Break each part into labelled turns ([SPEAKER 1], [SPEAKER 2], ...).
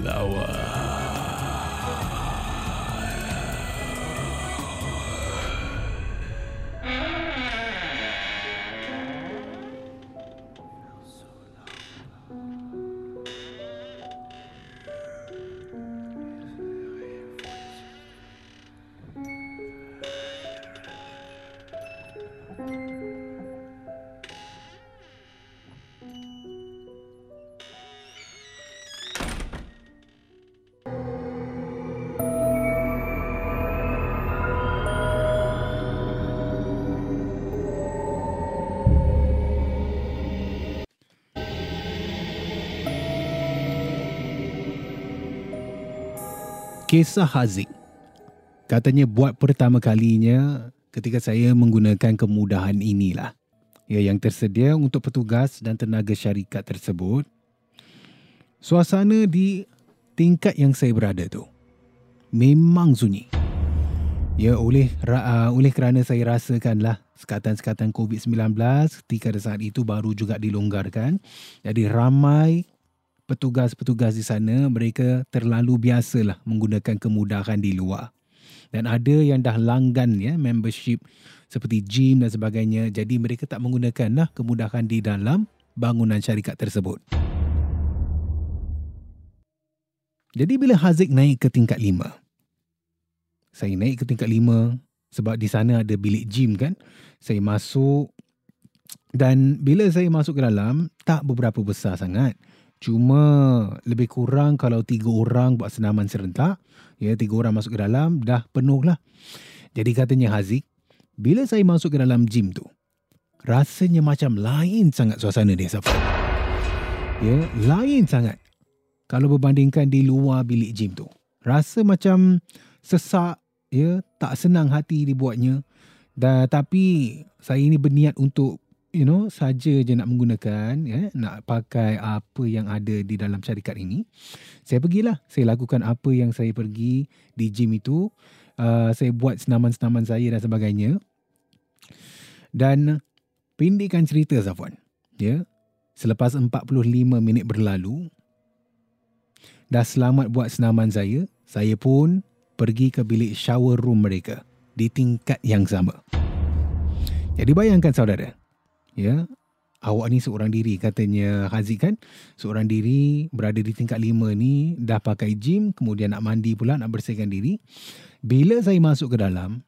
[SPEAKER 1] flower.
[SPEAKER 2] Kisah Haziq Katanya buat pertama kalinya ketika saya menggunakan kemudahan inilah. Ya, yang tersedia untuk petugas dan tenaga syarikat tersebut. Suasana di tingkat yang saya berada tu memang sunyi. Ya, oleh uh, oleh kerana saya rasakanlah sekatan-sekatan COVID-19 ketika saat itu baru juga dilonggarkan. Jadi ramai petugas-petugas di sana mereka terlalu biasalah menggunakan kemudahan di luar. Dan ada yang dah langgan ya membership seperti gym dan sebagainya. Jadi mereka tak menggunakanlah kemudahan di dalam bangunan syarikat tersebut. Jadi bila Haziq naik ke tingkat lima, saya naik ke tingkat lima sebab di sana ada bilik gym kan. Saya masuk dan bila saya masuk ke dalam tak beberapa besar sangat. Cuma lebih kurang kalau tiga orang buat senaman serentak, ya tiga orang masuk ke dalam, dah penuh lah. Jadi katanya Haziq, bila saya masuk ke dalam gym tu, rasanya macam lain sangat suasana dia, Safar. Ya, lain sangat. Kalau berbandingkan di luar bilik gym tu. Rasa macam sesak, ya, tak senang hati dibuatnya. Dan, tapi saya ini berniat untuk you know saja je nak menggunakan ya nak pakai apa yang ada di dalam syarikat ini saya pergilah. Saya lakukan apa yang saya pergi di gym itu. Uh, saya buat senaman-senaman saya dan sebagainya. Dan pendekkan cerita Zafwan ya. Selepas 45 minit berlalu dah selamat buat senaman saya saya pun pergi ke bilik shower room mereka di tingkat yang sama. Jadi bayangkan saudara ya. Awak ni seorang diri katanya Haziq kan? Seorang diri berada di tingkat lima ni dah pakai gym kemudian nak mandi pula nak bersihkan diri. Bila saya masuk ke dalam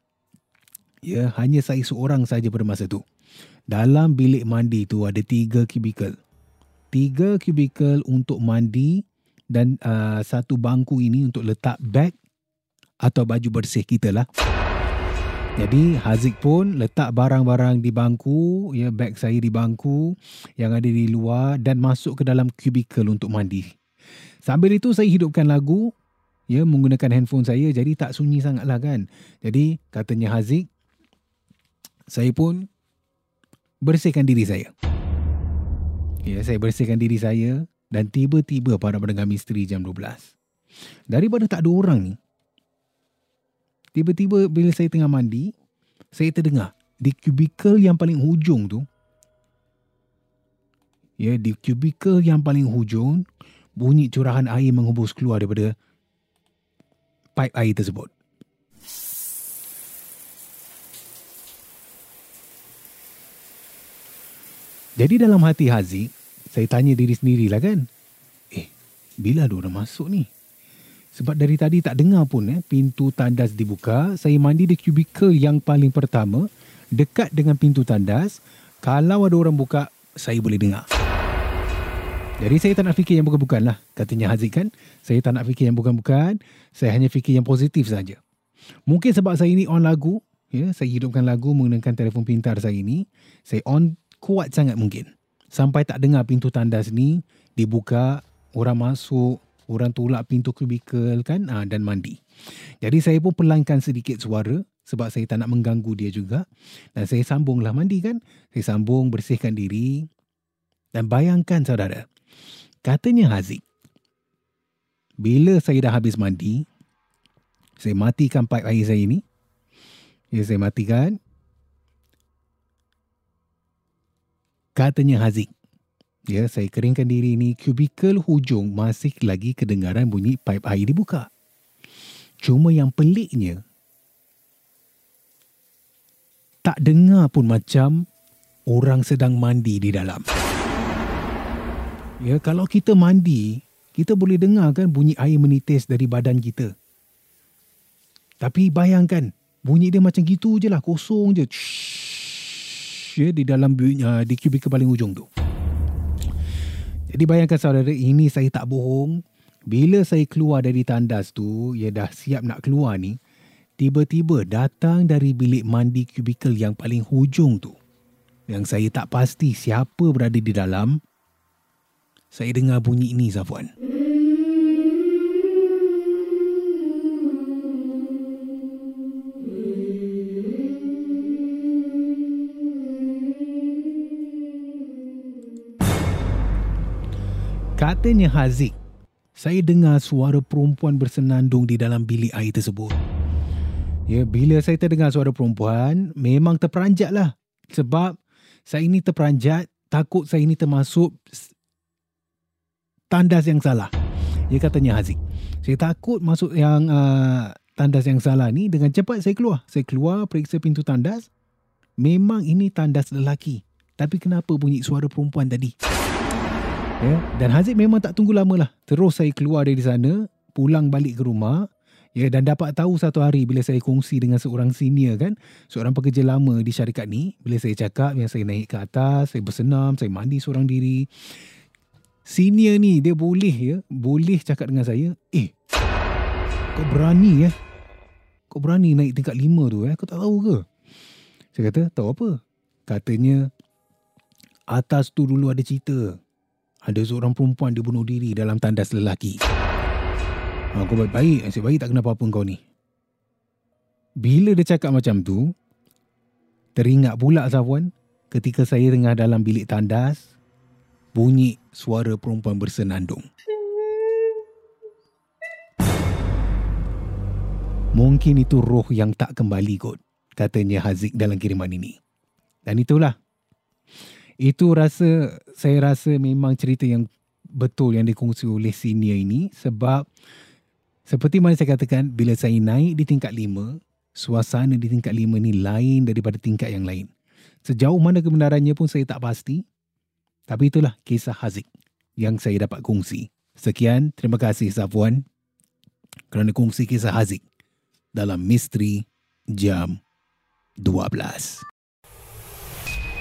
[SPEAKER 2] ya hanya saya seorang saja pada masa tu. Dalam bilik mandi tu ada tiga kubikel. Tiga kubikel untuk mandi dan uh, satu bangku ini untuk letak beg atau baju bersih kita lah jadi Haziq pun letak barang-barang di bangku, ya beg saya di bangku yang ada di luar dan masuk ke dalam kubikel untuk mandi. Sambil itu saya hidupkan lagu, ya menggunakan handphone saya jadi tak sunyi sangatlah kan. Jadi katanya Haziq, saya pun bersihkan diri saya. Ya, saya bersihkan diri saya dan tiba-tiba para pendengar misteri jam 12. Daripada tak ada orang ni, tiba-tiba bila saya tengah mandi, saya terdengar di kubikel yang paling hujung tu, ya, di kubikel yang paling hujung, bunyi curahan air menghembus keluar daripada pipe air tersebut. Jadi dalam hati Haziq, saya tanya diri sendirilah kan. Eh, bila ada orang masuk ni? Sebab dari tadi tak dengar pun eh, pintu tandas dibuka. Saya mandi di kubikel yang paling pertama. Dekat dengan pintu tandas. Kalau ada orang buka, saya boleh dengar. Jadi saya tak nak fikir yang bukan-bukan lah. Katanya Haziq kan. Saya tak nak fikir yang bukan-bukan. Saya hanya fikir yang positif saja. Mungkin sebab saya ini on lagu. Ya, saya hidupkan lagu menggunakan telefon pintar saya ini. Saya on kuat sangat mungkin. Sampai tak dengar pintu tandas ni dibuka, orang masuk, orang tolak pintu kubikel kan ha, dan mandi. Jadi saya pun pelankan sedikit suara sebab saya tak nak mengganggu dia juga. Dan saya sambunglah mandi kan. Saya sambung bersihkan diri. Dan bayangkan saudara, katanya Haziq, bila saya dah habis mandi, saya matikan pipe air saya ni. Ya, saya matikan. Katanya Haziq. Ya, saya keringkan diri ni, kubikel hujung masih lagi kedengaran bunyi pipe air dibuka. Cuma yang peliknya, tak dengar pun macam orang sedang mandi di dalam. Ya, kalau kita mandi, kita boleh dengar kan bunyi air menitis dari badan kita. Tapi bayangkan, bunyi dia macam gitu je lah, kosong je. Shhh ya di dalam uh, di kubikel paling ujung tu. Jadi bayangkan saudara, ini saya tak bohong. Bila saya keluar dari tandas tu, ya dah siap nak keluar ni, tiba-tiba datang dari bilik mandi kubikel yang paling hujung tu. Yang saya tak pasti siapa berada di dalam. Saya dengar bunyi ini, Zafuan. Katanya Haziq, saya dengar suara perempuan bersenandung di dalam bilik air tersebut. Ya, bila saya terdengar suara perempuan, memang terperanjat lah. Sebab saya ini terperanjat, takut saya ini termasuk tandas yang salah. Ya katanya Haziq. Saya takut masuk yang uh, tandas yang salah ni dengan cepat saya keluar. Saya keluar periksa pintu tandas. Memang ini tandas lelaki. Tapi kenapa bunyi suara perempuan tadi? Ya, dan Haziq memang tak tunggu lama lah. Terus saya keluar dari sana, pulang balik ke rumah. Ya, dan dapat tahu satu hari bila saya kongsi dengan seorang senior kan, seorang pekerja lama di syarikat ni, bila saya cakap yang saya naik ke atas, saya bersenam, saya mandi seorang diri. Senior ni dia boleh ya, boleh cakap dengan saya, "Eh, kau berani ya? Kau berani naik tingkat lima tu eh? Kau tak tahu ke?" Saya kata, "Tahu apa?" Katanya, "Atas tu dulu ada cerita." Ada seorang perempuan dia bunuh diri dalam tandas lelaki. Ha, kau baik-baik, nasib baik tak kena apa-apa kau ni. Bila dia cakap macam tu, teringat pula Safwan ketika saya tengah dalam bilik tandas, bunyi suara perempuan bersenandung. Mungkin itu roh yang tak kembali kot, katanya Haziq dalam kiriman ini. Dan itulah itu rasa saya rasa memang cerita yang betul yang dikongsi oleh senior ini sebab seperti mana saya katakan bila saya naik di tingkat lima suasana di tingkat lima ni lain daripada tingkat yang lain. Sejauh mana kebenarannya pun saya tak pasti tapi itulah kisah Haziq yang saya dapat kongsi. Sekian terima kasih Safwan kerana kongsi kisah Haziq dalam misteri jam 12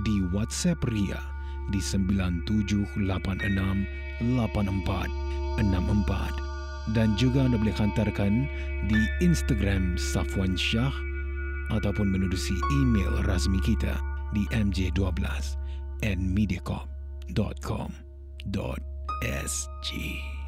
[SPEAKER 1] di WhatsApp Ria di 97868464 dan juga anda boleh hantarkan di Instagram Safwan Shah ataupun menerusi email rasmi kita di mj12 at mediacorp.com.sg.